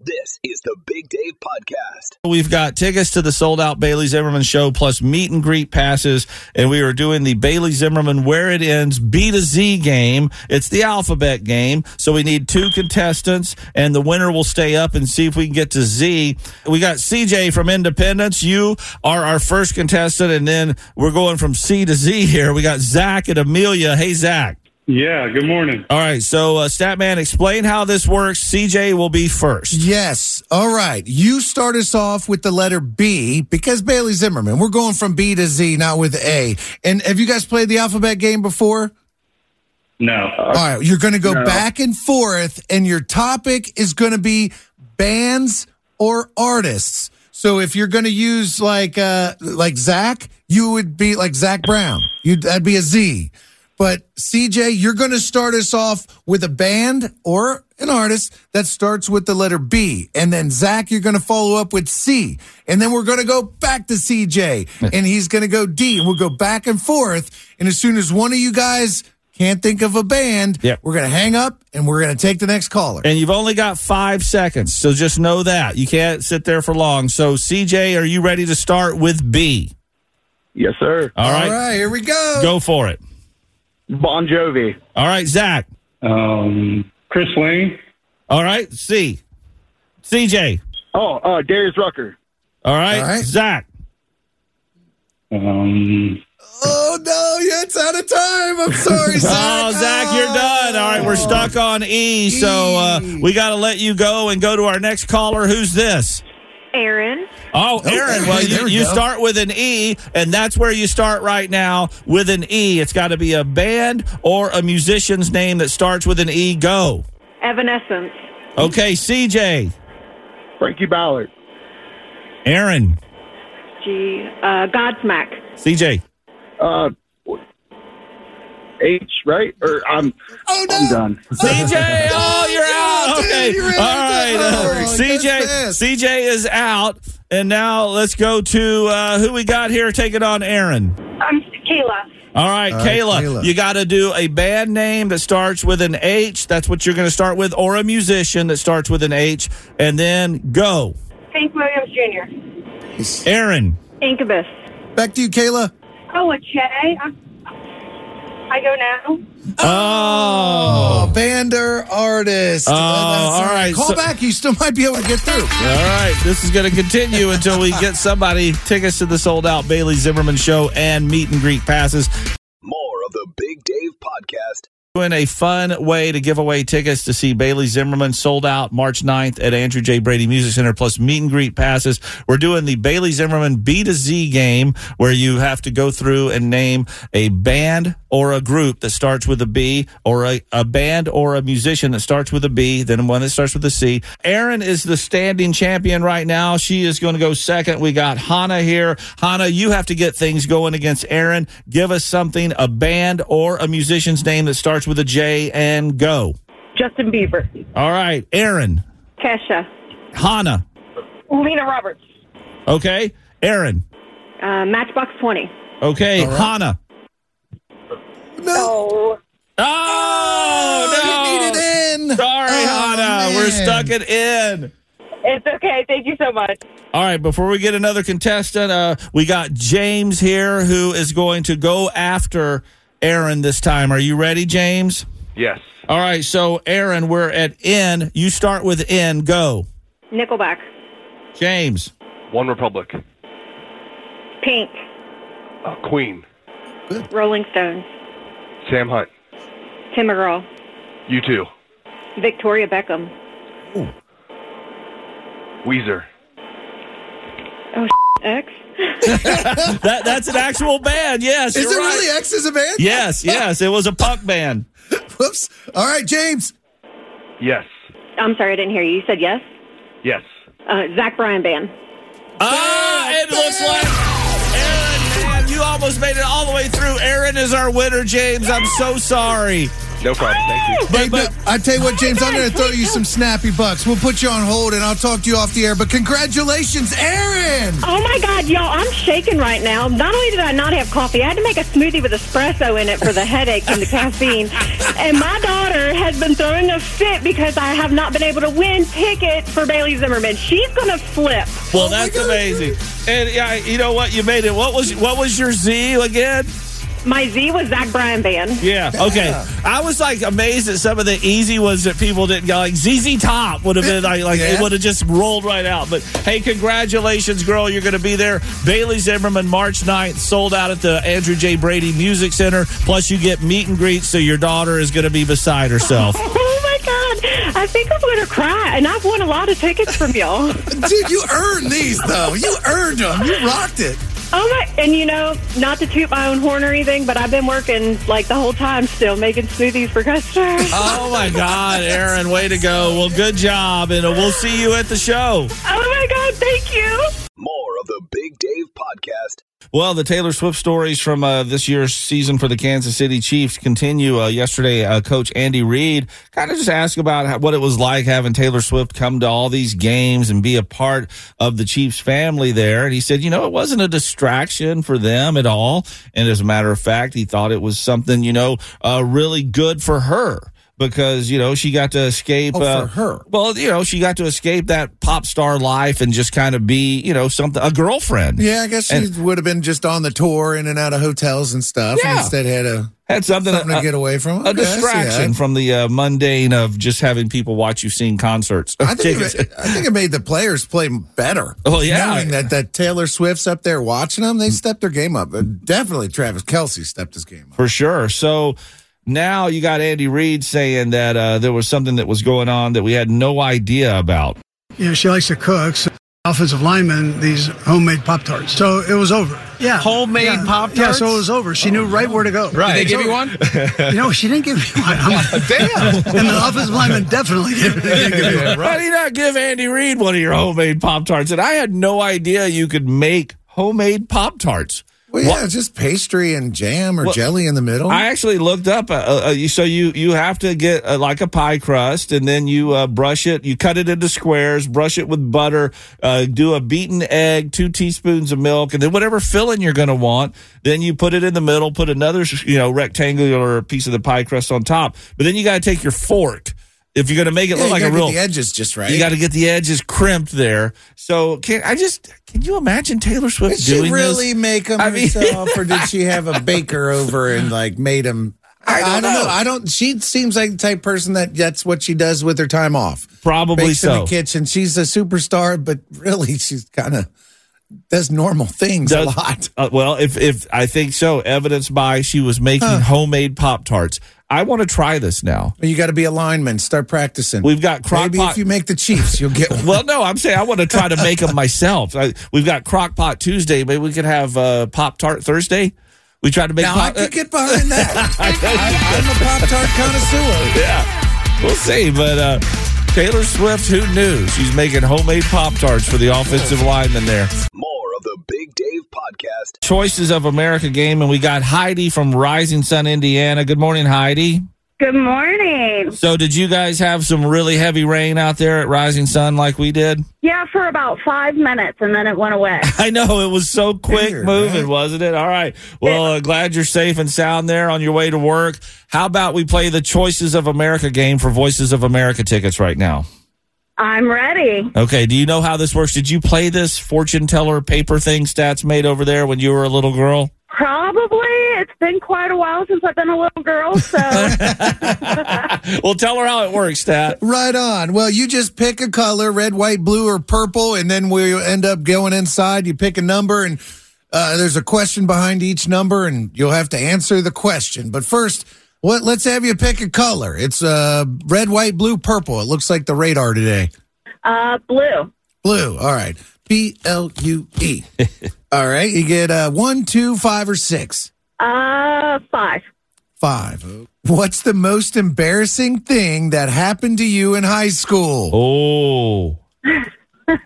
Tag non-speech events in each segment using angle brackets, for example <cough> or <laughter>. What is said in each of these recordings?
This is the Big Dave Podcast. We've got tickets to the sold out Bailey Zimmerman show plus meet and greet passes. And we are doing the Bailey Zimmerman Where It Ends B to Z game. It's the alphabet game. So we need two contestants and the winner will stay up and see if we can get to Z. We got CJ from Independence. You are our first contestant. And then we're going from C to Z here. We got Zach and Amelia. Hey, Zach. Yeah, good morning. All right. So, uh, Statman, explain how this works. CJ will be first. Yes. All right. You start us off with the letter B because Bailey Zimmerman. We're going from B to Z, not with A. And have you guys played the alphabet game before? No. All right. You're going to go No. back and forth, and your topic is going to be bands or artists. So if you're going to use like uh like Zach, you would be like Zac Brown. You'd that'd be a Z. But CJ, you're going to start us off with a band or an artist that starts with the letter B. And then Zach, you're going to follow up with C. And then we're going to go back to CJ <laughs> and he's going to go D. And we'll go back and forth. And as soon as one of you guys can't think of a band, Yep. we're going to hang up and we're going to take the next caller. And you've only got five seconds. So just know that. You can't sit there for long. So, CJ, are you ready to start with B? Yes, sir. All right. All right, here we go. Go for it. Bon Jovi. All right, Zach. Um, Chris Lane. All right, C. CJ. Oh, uh, Darius Rucker. All right, All right. Zach. Um, Oh, no, yeah, it's out of time. I'm sorry, <laughs> Zach. Oh, Zach, you're done. All right, we're stuck on E. So uh, we got to let you go and go to our next caller. Who's this? Aaron. Oh, Aaron. Well, hey, you, we you start with an E, and that's where you start right now with an E. It's got to be a band or a musician's name that starts with an E. Go. Evanescence. Okay, CJ. Frankie Ballard. Aaron. G. Uh, Godsmack. CJ. Uh, H, right? Or I'm, Oh, no. I'm done. <laughs> CJ, oh, you're <laughs> out. dude, Okay, you all ran out right. of Uh. Oh, CJ. CJ is out, and now let's go to uh, who we got here taking it on Aaron. I'm Kayla. All right, All right, Kayla, Kayla. you got to do a band name that starts with an H. That's what you're going to start with, or a musician that starts with an H, and then go. Hank Williams Jr. Aaron. Incubus. Back to you, Kayla. Oh, a Che. I, I go now. Oh. Oh, band artist. Oh, That's all right, Call so- back. You still might be able to get through. <laughs> All right, this is going to continue until we get somebody tickets to the sold out Bailey Zimmerman show and meet and greet passes. More of the Big Dave Podcast. Doing a fun way to give away tickets to see Bailey Zimmerman sold out March 9th at Andrew J. Brady Music Center, plus meet and greet passes. We're doing the Bailey Zimmerman B to Z game where you have to go through and name a band or a group that starts with a B or a, a band or a musician that starts with a B, then one that starts with a C. Erin is the standing champion right now. She is going to go second. We got Hannah here. Hannah, you have to get things going against Erin. Give us something, a band or a musician's name that starts with a J and go. Justin Bieber. All right, Aaron, Kesha. Hannah. Lena Roberts. Okay, Aaron. Uh, Matchbox 20. Okay, All right. Hannah. Oh. Oh, no. You need it in. Sorry, Oh, Hannah. We're stuck it in. It's okay. Thank you so much. All right, before we get another contestant, uh, we got James here who is going to go after Aaron this time. Are you ready, James? Yes. All right, so Aaron, we're at N. You start with N. Go. Nickelback. James. OneRepublic. Pink. Uh, Queen. Rolling Stones. Sam Hunt. Tim McGraw. U2. Victoria Beckham. Weezer. Oh, <laughs> X. <laughs> That that's an actual band. Yes. Is you're it right. really X as a band? Yes, <laughs> yes. It was a punk band. Whoops. All right, James. Yes. I'm sorry, I didn't hear you. You said yes? Yes. Uh, Zach Bryan Band. Ah, it looks like Aaron, man, you almost made it all the way through. Aaron is our winner, James. I'm so sorry. No problem. Thank you. Hey, no, I tell you what, James, I'm going to throw you some snappy bucks. We'll put you on hold and I'll talk to you off the air. But congratulations, Aaron! Oh my God, y'all! I'm shaking right now. Not only did I not have coffee, I had to make a smoothie with espresso in it for the headache and the caffeine. And my daughter has been throwing a fit because I have not been able to win tickets for Bailey Zimmerman. She's gonna flip. Well, Oh that's God. amazing. And yeah, you know what? You made it. What was what was your Z again? My Z was Zach Bryan band. Yeah. Okay. I was like amazed at some of the easy ones that people didn't go. Like ZZ Top would have been like, like Yeah. it would have just rolled right out. But hey, congratulations, girl! You're going to be there. Bailey Zimmerman, March 9th, sold out at the Andrew J. Brady Music Center. Plus, you get meet and greet, so your daughter is going to be beside herself. <laughs> Oh my God! I think I'm gonna cry, and I've won a lot of tickets from y'all. <laughs> Dude, you earned these, though. You earned them. You rocked it. Oh my! And you know, not to toot my own horn or anything, but I've been working like the whole time still making smoothies for customers. <laughs> oh my God, Aaron, way to go! Well, good job, and uh, we'll see you at the show. Oh my God! Thank you. More of the Big Dave Podcast Well, the Taylor Swift stories from uh, this year's season for the Kansas City Chiefs continue. Uh, yesterday, uh, Coach Andy Reid kind of just asked about how, what it was like having Taylor Swift come to all these games and be a part of the Chiefs family there. And he said, you know, it wasn't a distraction for them at all. And as a matter of fact, he thought it was something, you know, uh, really good for her. Because you know she got to escape. Oh, uh, her. Well, you know she got to escape that pop star life and just kind of be, you know, something a girlfriend. Yeah, I guess she And- would have been just on the tour, in and out of hotels and stuff. Yeah. And instead, had a Had something, something uh, to get away from. a Okay, see distraction from the uh, mundane of just having people watch you sing concerts. I think, it, <laughs> I think it made the players play better. Oh, yeah. knowing that that Taylor Swift's up there watching them, they stepped their game up. Definitely, Travis Kelce stepped his game up. for sure. So now you got Andy Reid saying that uh, there was something that was going on that we had no idea about. You know, she likes to cook. So offensive lineman, these homemade Pop Tarts. So it was over. Yeah. Homemade yeah. Pop-Tarts? Yeah, so it was over. She knew right where to go. Right. Did they give you one? <laughs> You know, she didn't give me one. I'm- <laughs> Damn. <laughs> and the offensive lineman definitely didn't, didn't give me one. Why do you not give Andy Reid one of your homemade Pop Tarts? And I had no idea you could make homemade Pop Tarts. Well, yeah, just pastry and jam or Well, jelly in the middle. I actually looked up. Uh, uh, so you you have to get uh, like a pie crust, and then you uh, brush it. You cut it into squares, brush it with butter, uh, do a beaten egg, two teaspoons of milk, and then whatever filling you're going to want. Then you put it in the middle. Put another you know rectangular piece of the pie crust on top. But then you got to take your fork if you're going to make it Yeah, look like a real. get the edges just right. You got to get the edges crimped there. So can I just can you imagine Taylor Swift Did she really this? make them I mean- herself, or did <laughs> she have a baker over and like made them? I don't know. I don't. She seems like the type of person that that's what she does with her time off. Probably Bakes in so. the kitchen. She's a superstar, but really, she's kind of does normal things Does- a lot. Uh, well, if if I think so, evidenced by she was making homemade Pop Tarts. I want to try this now. You got to be a lineman. Start practicing. We've got crock Maybe if you make the Chiefs, you'll get <laughs> one. well, no, I'm saying I want to try to make them myself. I, we've got crock pot Tuesday. Maybe we could have uh, Pop Tart Thursday. We try to make. now I pop- could get behind that. <laughs> I, I'm a Pop Tart connoisseur. yeah, we'll see. But uh, Taylor Swift, who knew she's making homemade Pop Tarts for the offensive lineman there. More Big Dave Podcast. Choices of America game, and we got Heidi from Rising Sun, Indiana. Good morning, Heidi. Good morning. So, did you guys have some really heavy rain out there at Rising Sun like we did? Yeah, for about five minutes, and then it went away. <laughs> I know it was so quick Weird, moving, right? wasn't it? All right. Well, uh, glad you're safe and sound there on your way to work. How about we play the Choices of America game for Voices of America tickets right now? I'm ready. Okay. Do you know how this works? Did you play this fortune teller paper thing stats made over there when you were a little girl? Probably. It's been quite a while since I've been a little girl, so <laughs> well, tell her how it works, Stat. Right on. Well, you just pick a color, red, white, blue, or purple, and then we end up going inside. You pick a number, and uh, there's a question behind each number, and you'll have to answer the question. But first, what? Let's have you pick a color. It's uh, red, white, blue, purple. It looks like the radar today. uh, blue. Blue. All right. P L U E. <laughs> All right. You get uh, one, two, five, or six. Uh, five. Five. What's the most embarrassing thing that happened to you in high school? <laughs> Oh. <laughs>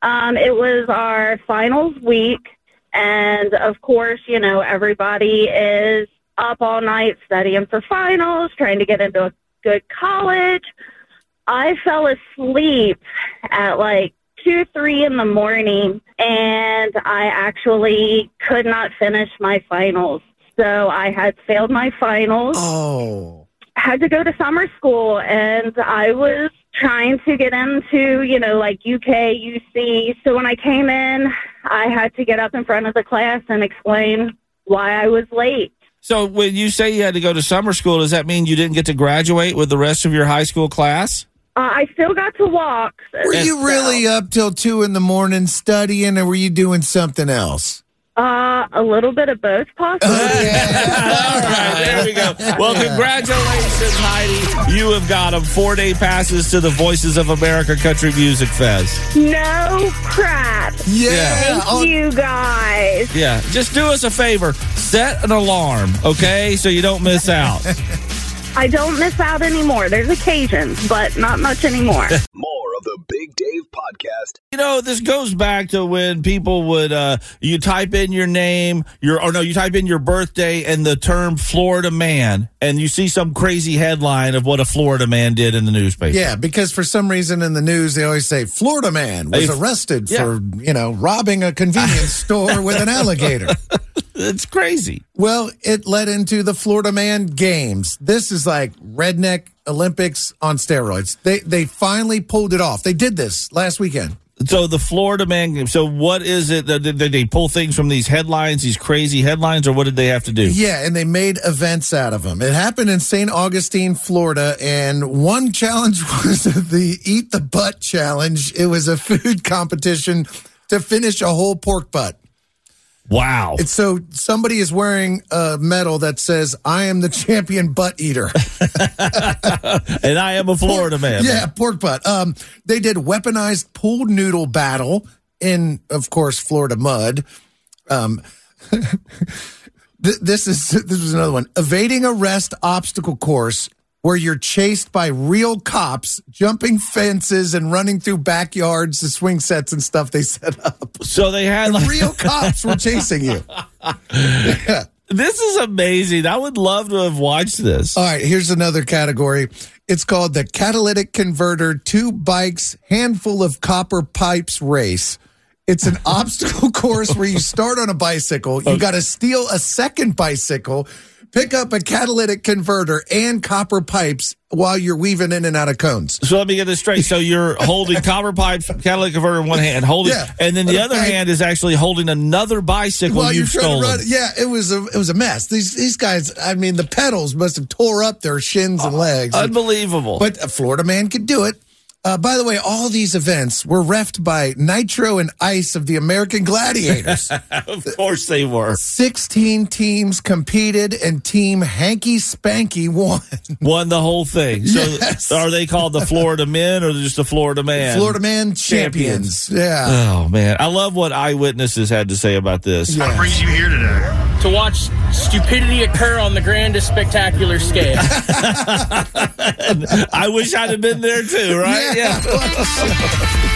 Um, it was our finals week, and of course, you know, everybody is up all night studying for finals, trying to get into a good college. I fell asleep at like two, three in the morning, and I actually could not finish my finals. So I had failed my finals Oh. had to go to summer school and I was trying to get into, you know, like UK, UC. So when I came in, I had to get up in front of the class and explain why I was late. So when you say you had to go to summer school, does that mean you didn't get to graduate with the rest of your high school class? Uh, I still got to walk. Were you really up till two in the morning studying, or were you doing something else? Uh, a little bit of both, possibly. <laughs> All right, there we go. Well, congratulations, Heidi. You have got them four day passes to the Voices of America Country Music Fest. no crap. Yeah. Thank Oh, you guys. Yeah, just do us a favor. Set an alarm, okay, so you don't miss out. <laughs> I don't miss out anymore. There's occasions, but not much anymore. <laughs> More of the Big Dave Podcast. You know, this goes back to when people would uh you type in your name, your or no, you type in your birthday and the term Florida man, and you see some crazy headline of what a Florida man did in the newspaper. Yeah, because for some reason in the news they always say Florida man was arrested yeah. for, you know, robbing a convenience <laughs> store with an alligator. <laughs> It's crazy. Well, it led into the Florida Man Games. This is like redneck Olympics on steroids. They they finally pulled it off. They did this last weekend. So the Florida man. So what is it? Did they pull things from these headlines, these crazy headlines, or what did they have to do? Yeah, and they made events out of them. It happened in St. Augustine, Florida, and one <laughs> challenge was the Eat the Butt Challenge. It was a food competition to finish a whole pork butt. Wow. It's so somebody is wearing a medal that says, I am the champion butt eater. <laughs> and I am a Florida man. Yeah, pork butt. Um, they did weaponized pool noodle battle in, of course, Florida mud. Um, <laughs> th- this is this was another one. Evading arrest obstacle course where you're chased by real cops, jumping fences and running through backyards, the swing sets and stuff they set up. So they had like Real <laughs> cops were chasing you. <laughs> this is amazing. I would love to have watched this. All right, here's another category. It's called the Catalytic Converter Two Bikes Handful of Copper Pipes Race. It's an <laughs> obstacle course where you start on a bicycle. You got to steal a second bicycle, pick up a catalytic converter and copper pipes while you're weaving in and out of cones. So let me get this straight. So you're holding copper pipes, catalytic converter in one hand, holding, Yeah. and then the uh, other Okay. hand is actually holding another bicycle While you're you've trying stolen. to run, yeah, it was a it was a mess. These these guys, I mean, the pedals must have tore up their shins and legs. Uh, unbelievable. But a Florida man could do it. Uh, by the way, all these events were refed by Nitro and Ice of the American Gladiators. <laughs> of course they were. 16 teams competed and Team Hanky Spanky won. Won the whole thing. So Yes. are they called the Florida men or just the Florida man? Florida man champions. Yeah. Oh man, I love what eyewitnesses had to say about this. Yeah. brings you here today? To watch stupidity occur on the grandest spectacular scale. <laughs> I wish I'd have been there too, right? Yeah. <laughs>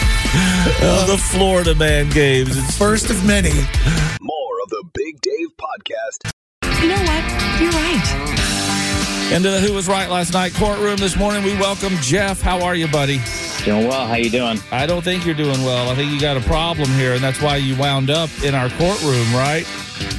Oh, the Florida man games. It's First of many. More of the Big Dave Podcast. You know what? You're right. into the uh, Who Was Right last night courtroom this morning. We welcome Jeff. How are you, buddy? Doing well. How you doing? I don't think you're doing well. I think you got a problem here, and that's why you wound up in our courtroom, right?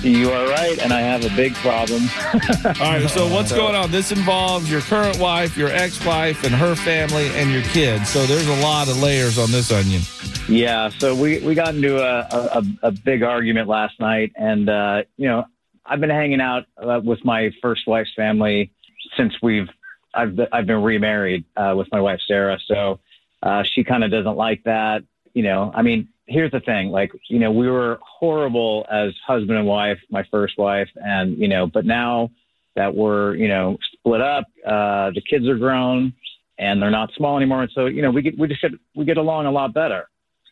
You are right, and I have a big problem. <laughs> All right. So what's going on? This involves your current wife, your ex-wife, and her family, and your kids. So there's a lot of layers on this onion. Yeah, so we, we got into a, a, a big argument last night, and uh, you know I've been hanging out uh, with my first wife's family since we've I've been- I've been remarried uh, with my wife Sarah. So uh, she kind of doesn't like that. You know, I mean, here's the thing: like you know, we were horrible as husband and wife, my first wife, and you know, but now that we're you know split up, uh, the kids are grown and they're not small anymore, and so you know we get we just get we get along a lot better.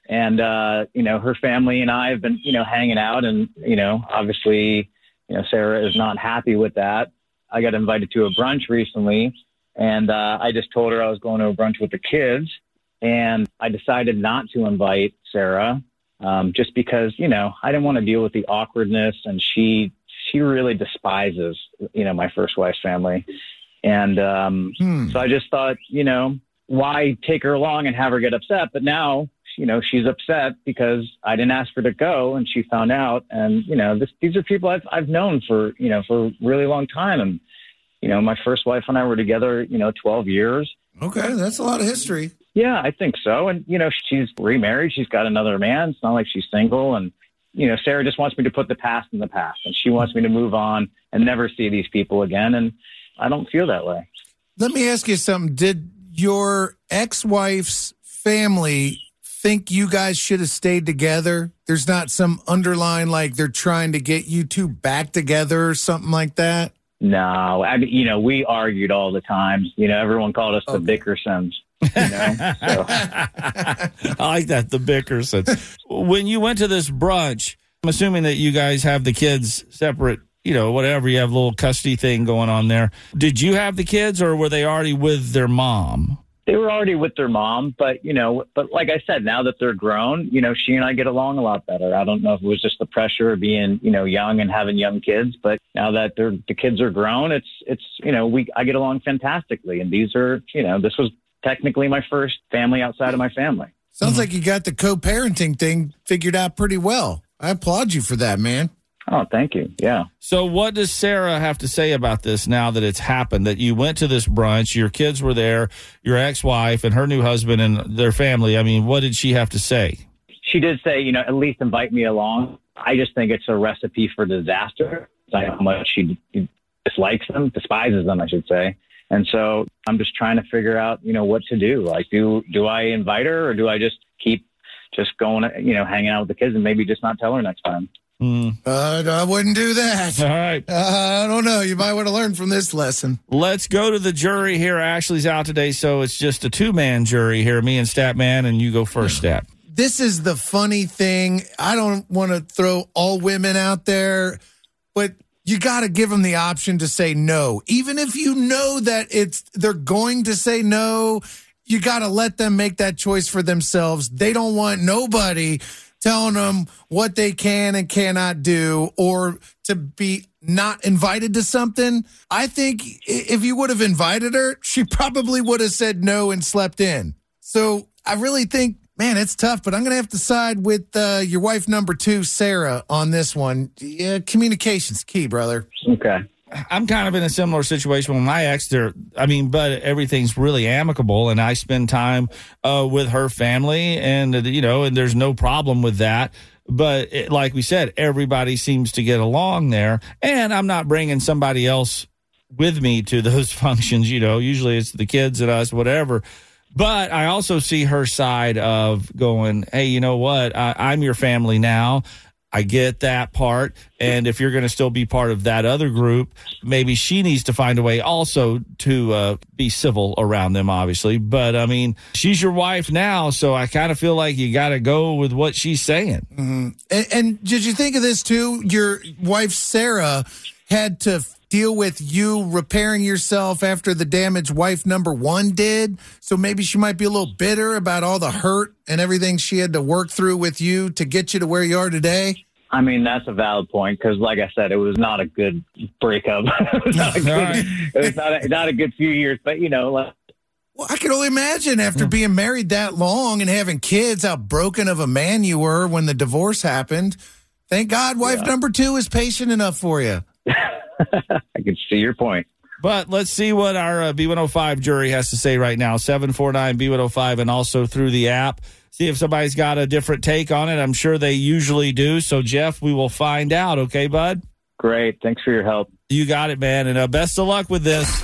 And uh, you know her family and I have been you know hanging out, and you know obviously you know Sarah is not happy with that. I got invited to a brunch recently, and uh, I just told her I was going to a brunch with the kids, and I decided not to invite Sarah um, just because you know I didn't want to deal with the awkwardness, and she she really despises you know my first wife's family, and um, so I just thought you know why take her along and have her get upset, but now you know she's upset because I didn't ask her to go, and she found out, and you know this, these are people I've I've known for you know for a really long time, and you know my first wife and I were together you know twelve years. Okay, that's a lot of history. Yeah, I think so. And, you know, she's remarried. She's got another man. It's not like she's single. And, you know, Sarah just wants me to put the past in the past and she wants me to move on and never see these people again. And I don't feel that way. Let me ask you something. Did your ex wife's family think you guys should have stayed together? There's not some underlying, like they're trying to get you two back together or something like that? No, I mean, you know, we argued all the time. You know, everyone called us the Bickersons. You know, so. <laughs> I like that, the Bickersons. when you went to this brunch, I'm assuming that you guys have the kids separate, you know, whatever, you have a little custody thing going on there. Did you have the kids or were they already with their mom? they were already with their mom, but you know, but like I said, now that they're grown, you know, she and I get along a lot better. I don't know if it was just the pressure of being, you know, young and having young kids, but now that they're the kids are grown, it's it's you know, we I get along fantastically, and these are you know, this was technically my first family outside of my family. Sounds mm-hmm. like you got the co parenting thing figured out pretty well. I applaud you for that, man. Oh, thank you. Yeah. So, what does Sarah have to say about this now that it's happened? That you went to this brunch, your kids were there, your ex wife and her new husband and their family. I mean, what did she have to say? She did say, you know, at least invite me along. I just think it's a recipe for disaster. I know how much she dislikes them, despises them, I should say. And so I'm just trying to figure out, you know, what to do. Like, do do I invite her or do I just keep just going, you know, hanging out with the kids and maybe just not tell her next time? Mm. Uh, I wouldn't do that. All right. Uh, I don't know. You might want to learn from this lesson. Let's go to the jury here. Ashley's out today, so it's just a two man jury here. Me and Statman, and you go first, Stat. This is the funny thing. I don't want to throw all women out there, but you got to give them the option to say no. Even if you know that it's they're going to say no, you got to let them make that choice for themselves. They don't want nobody telling them what they can and cannot do or to be not invited to something. I think if you would have invited her, she probably would have said no and slept in. So I really think, man, it's tough, but I'm going to have to side with uh, your wife number two, Sarah, on this one. Yeah, communication's key, brother. Okay. I'm kind of in a similar situation with my ex. There, I mean, but everything's really amicable, and I spend time uh, with her family, and uh, you know, and there's no problem with that. But it, like we said, everybody seems to get along there, and I'm not bringing somebody else with me to those <laughs> functions. You know, usually it's the kids and us, whatever. But I also see her side of going, hey, you know what? I, I'm your family now. I get that part. And if you're going to still be part of that other group, maybe she needs to find a way also to uh, be civil around them, obviously. But I mean, she's your wife now. So I kind of feel like you got to go with what she's saying. Mm-hmm. And, and did you think of this too? Your wife, Sarah, had to deal with you repairing yourself after the damage wife number one did. So maybe she might be a little bitter about all the hurt and everything she had to work through with you to get you to where you are today. I mean, that's a valid point because, like I said, it was not a good breakup. <laughs> it was, not a, good, it was not, a, not a good few years, but you know, like, well, I can only imagine after being married that long and having kids, how broken of a man you were when the divorce happened. Thank God, wife yeah. number two is patient enough for you. <laughs> <laughs> I can see your point. But let's see what our uh, B105 jury has to say right now. 749 B105 and also through the app. See if somebody's got a different take on it. I'm sure they usually do. So, Jeff, we will find out. Okay, bud? Great. Thanks for your help. You got it, man. And uh, best of luck with this.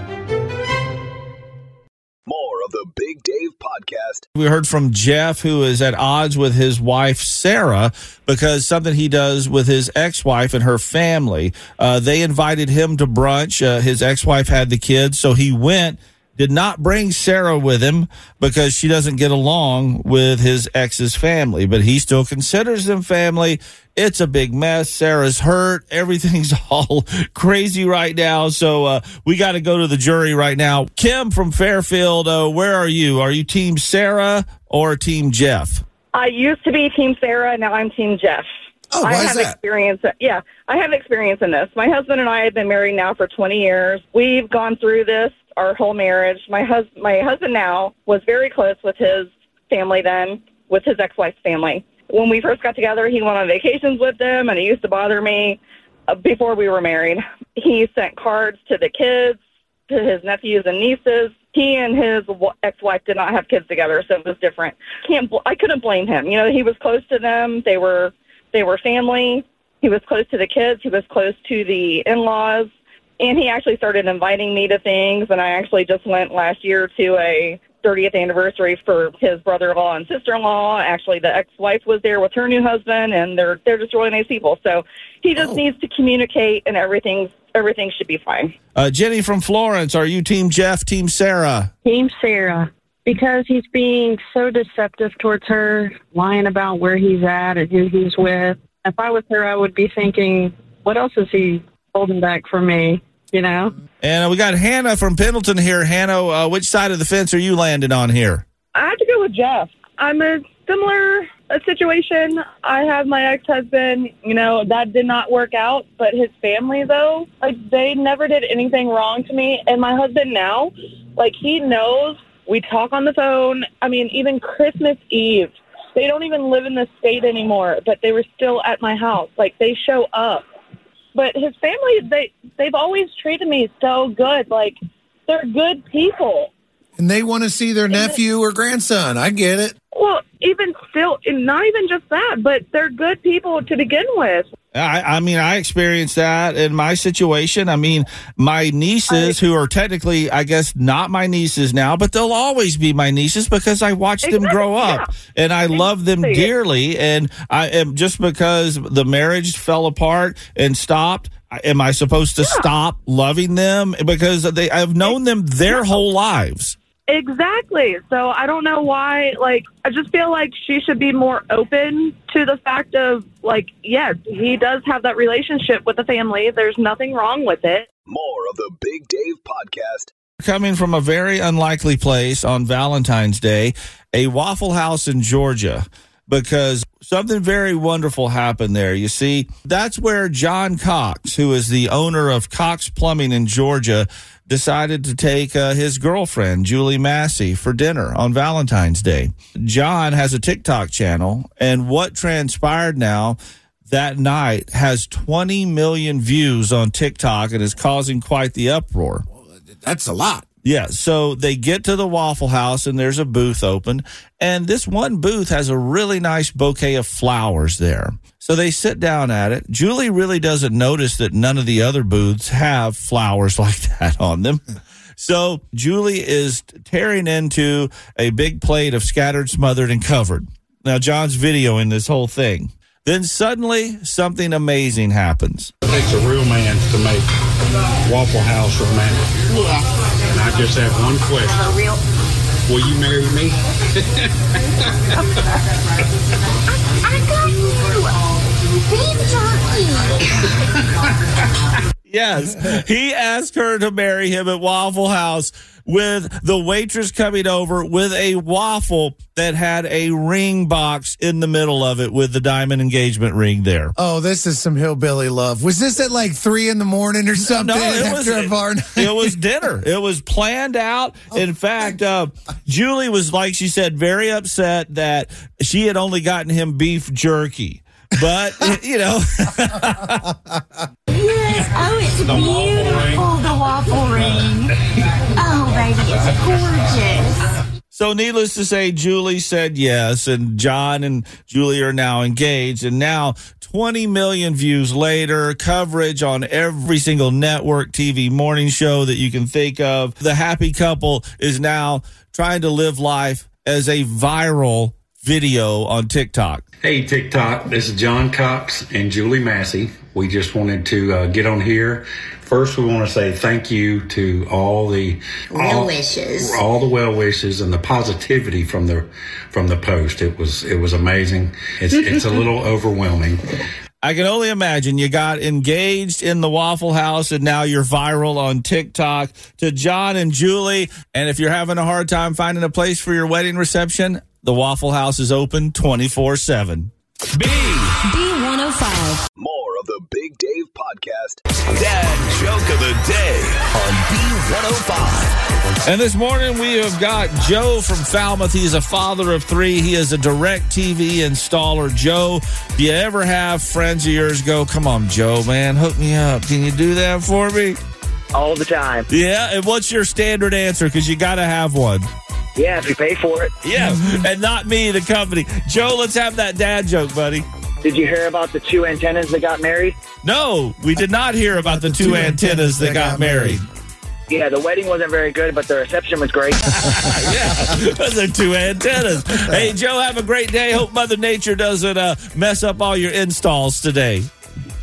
Podcast. We heard from Jeff, who is at odds with his wife, Sarah, because something he does with his ex wife and her family. Uh, they invited him to brunch. Uh, his ex wife had the kids, so he went. Did not bring Sarah with him because she doesn't get along with his ex's family, but he still considers them family. It's a big mess. Sarah's hurt. <laughs> Everything's all crazy right now. So uh, we got to go to the jury right now. Kim from Fairfield, uh, where are you? Are you Team Sarah or Team Jeff? I used to be Team Sarah. Now I'm Team Jeff. Oh, I have that? experience. Yeah, I have experience in this. My husband and I have been married now for 20 years. We've gone through this our whole marriage. My hus- my husband now was very close with his family then, with his ex-wife's family. When we first got together, he went on vacations with them, and he used to bother me uh, before we were married. He sent cards to the kids, to his nephews and nieces. He and his ex-wife did not have kids together, so it was different. Can't bl- I couldn't blame him. You know, he was close to them. They were they were family. He was close to the kids. He was close to the in-laws, and he actually started inviting me to things. And I actually just went last year to a 30th anniversary for his brother-in-law and sister-in-law. Actually, the ex-wife was there with her new husband, and they're they're just really nice people. So he just needs to communicate, and everything's everything should be fine. Uh, Jenny from Florence, are you Team Jeff, Team Sarah? Team Sarah. Because he's being so deceptive towards her, lying about where he's at and who he's with. If I was her, I would be thinking, what else is he holding back from me? You know? And uh, we got Hannah from Pendleton here. Hannah, uh, which side of the fence are you landing on here? I have to go with Jeff. I'm a similar uh, situation. I have my ex-husband. You know that did not work out, but his family though, like they never did anything wrong to me. And my husband now, like he knows. We talk on the phone. I mean, even Christmas Eve, they don't even live in the state anymore, but they were still at my house. Like they show up. But his family, they they've always treated me so good. Like they're good people. And they want to see their nephew or grandson. I get it. Well, even still, and not even just that, but they're good people to begin with. I, I mean, I experienced that in my situation. I mean, my nieces, who are technically, I guess, not my nieces now, but they'll always be my nieces because I watched them grow up and I love them dearly. And I am just because the marriage fell apart and stopped. Am I supposed to stop loving them because they? I've known them their whole lives. Exactly. So I don't know why. Like, I just feel like she should be more open to the fact of, like, yes, he does have that relationship with the family. There's nothing wrong with it. More of the Big Dave Podcast. coming from a very unlikely place on Valentine's Day, a Waffle House in Georgia, because something very wonderful happened there. You see, that's where John Cox, who is the owner of Cox Plumbing in Georgia, decided to take uh, his girlfriend, Julie Massey, for dinner on Valentine's Day. John has a TikTok channel, and what transpired now that night has 20 million views on TikTok and is causing quite the uproar. That's a lot. Yeah, so they get to the Waffle House and there's a booth open, and this one booth has a really nice bouquet of flowers there. So they sit down at it. Julie really doesn't notice that none of the other booths have flowers <laughs> like that on them. So Julie is tearing into a big plate of scattered, smothered, and covered. Now, John's videoing this whole thing. Then suddenly, something amazing happens. It takes a real man to make Waffle House romantic. Yeah. And I just have one question. A real. Will you marry me? <laughs> I got you. Beef jerky. Yes. He asked her to marry him at Waffle House with the waitress coming over with a waffle that had a ring box in the middle of it with the diamond engagement ring there. Oh, this is some hillbilly love. Was this at like three in the morning or something it was, after a bar night? it was dinner. It was planned out. In fact, uh, Julie was like she said, very upset that she had only gotten him beef jerky. But <laughs> you know, Yes. Oh, it's beautiful, the waffle ring. Oh, baby, it's gorgeous. So, needless to say, Julie said yes, and John and Julie are now engaged. And now, 20 million views later, coverage on every single network TV morning show that you can think of. The happy couple is now trying to live life as a viral video on TikTok. Hey, TikTok, this is John Cox and Julie Massey. We just wanted to uh, get on here. First, we want to say thank you to all the Well all, wishes. all the well wishes and the positivity from the from the post. It was it was amazing. It's it's a little <laughs> overwhelming. I can only imagine you got engaged in the Waffle House and now you're viral on TikTok to John and Julie. And if you're having a hard time finding a place for your wedding reception, the Waffle House is open 24 7. B. B105. More of the Big Dave Podcast. Dad joke of the day on B105. And this morning we have got Joe from Falmouth. He's a father of three. He is a DirecTV installer. Joe, do you ever have friends of yours go, come on, Joe, man, hook me up. Can you do that for me? all the time. Yeah. And what's your standard answer? Because you got to have one. Yeah, if you pay for it. Yeah. and not me, the company. Joe, let's have that dad joke, buddy. Did you hear about the two antennas that got married? No, we did not hear about the two antennas that got married. Yeah, the wedding wasn't very good, but the reception was great. <laughs> yeah, those are two antennas. Hey, Joe, have a great day. Hope Mother Nature doesn't uh, mess up all your installs today.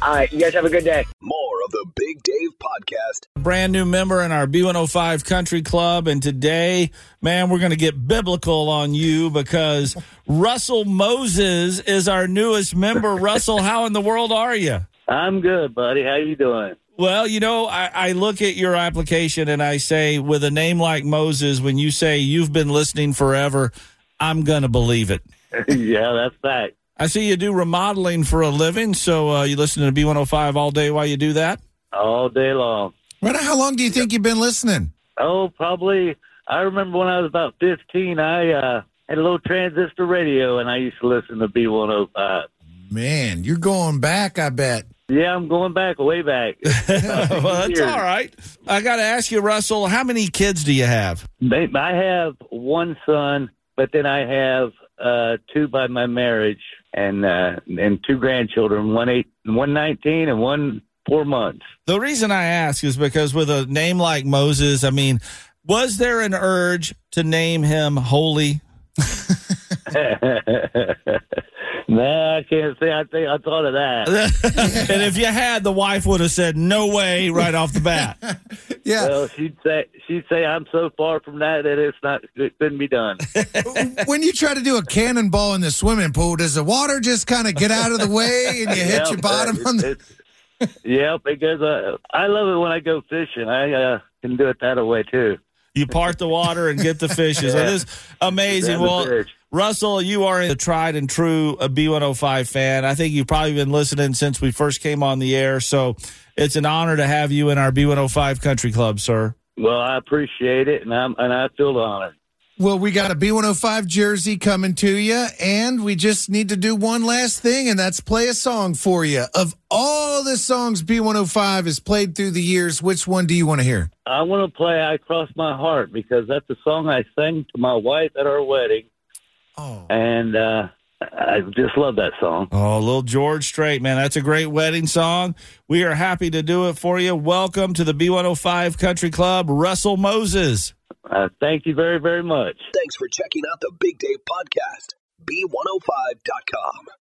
All right, you guys have a good day. More of the Big Dave Podcast. Brand new member in our B105 Country Club. And today, man, we're going to get biblical on you because <laughs> Russell Moses is our newest member. Russell, how in the world are you? I'm good, buddy. How you doing? Well, you know, I, I look at your application and I say, with a name like Moses, when you say you've been listening forever, I'm going to believe it. <laughs> yeah, that's fact. I see you do remodeling for a living, so uh, you listen to B105 all day while you do that? All day long. Right, how long do you think you've been listening? Oh, probably. I remember when I was about 15, I uh, had a little transistor radio, and I used to listen to B105. Man, you're going back, I bet. Yeah, I'm going back, way back. <laughs> well, that's all right. I got to ask you, Russell, how many kids do you have? I have one son, but then I have uh, two by my marriage, and uh, and two grandchildren, one eight, one nineteen, and one four months. The reason I ask is because with a name like Moses, I mean, was there an urge to name him Holy? <laughs> no, I can't say. I think I thought of that. <laughs> and if you had, the wife would have said, no way, right off the bat. <laughs> yeah. Well, she'd say she'd say I'm so far from that that it's not it couldn't be done. <laughs> when you try to do a cannonball in the swimming pool, does the water just kind of get out of the way and you hit Yeah, your bottom it- on the? it's- yeah, because uh, I love it when I go fishing. I uh, can do it that way too. You part the water and get the <laughs> fishes. Yeah. It is amazing. Well, fish. Russell, you are a tried and true B105 fan. I think you've probably been listening since we first came on the air. So it's an honor to have you in our B105 Country Club, sir. Well, I appreciate it, and I'm and I feel honored. Well, we got a B105 jersey coming to you, and we just need to do one last thing, and that's play a song for you. Of all the songs B105 has played through the years, which one do you want to hear? I want to play "I Cross My Heart" because that's a song I sang to my wife at our wedding. Oh, and uh, I just love that song. Oh, little George Strait, man. That's a great wedding song. We are happy to do it for you. Welcome to the B105 Country Club, Russell Moses. Uh, thank you very, very much. Thanks for checking out the Big Dave Podcast. B105.com.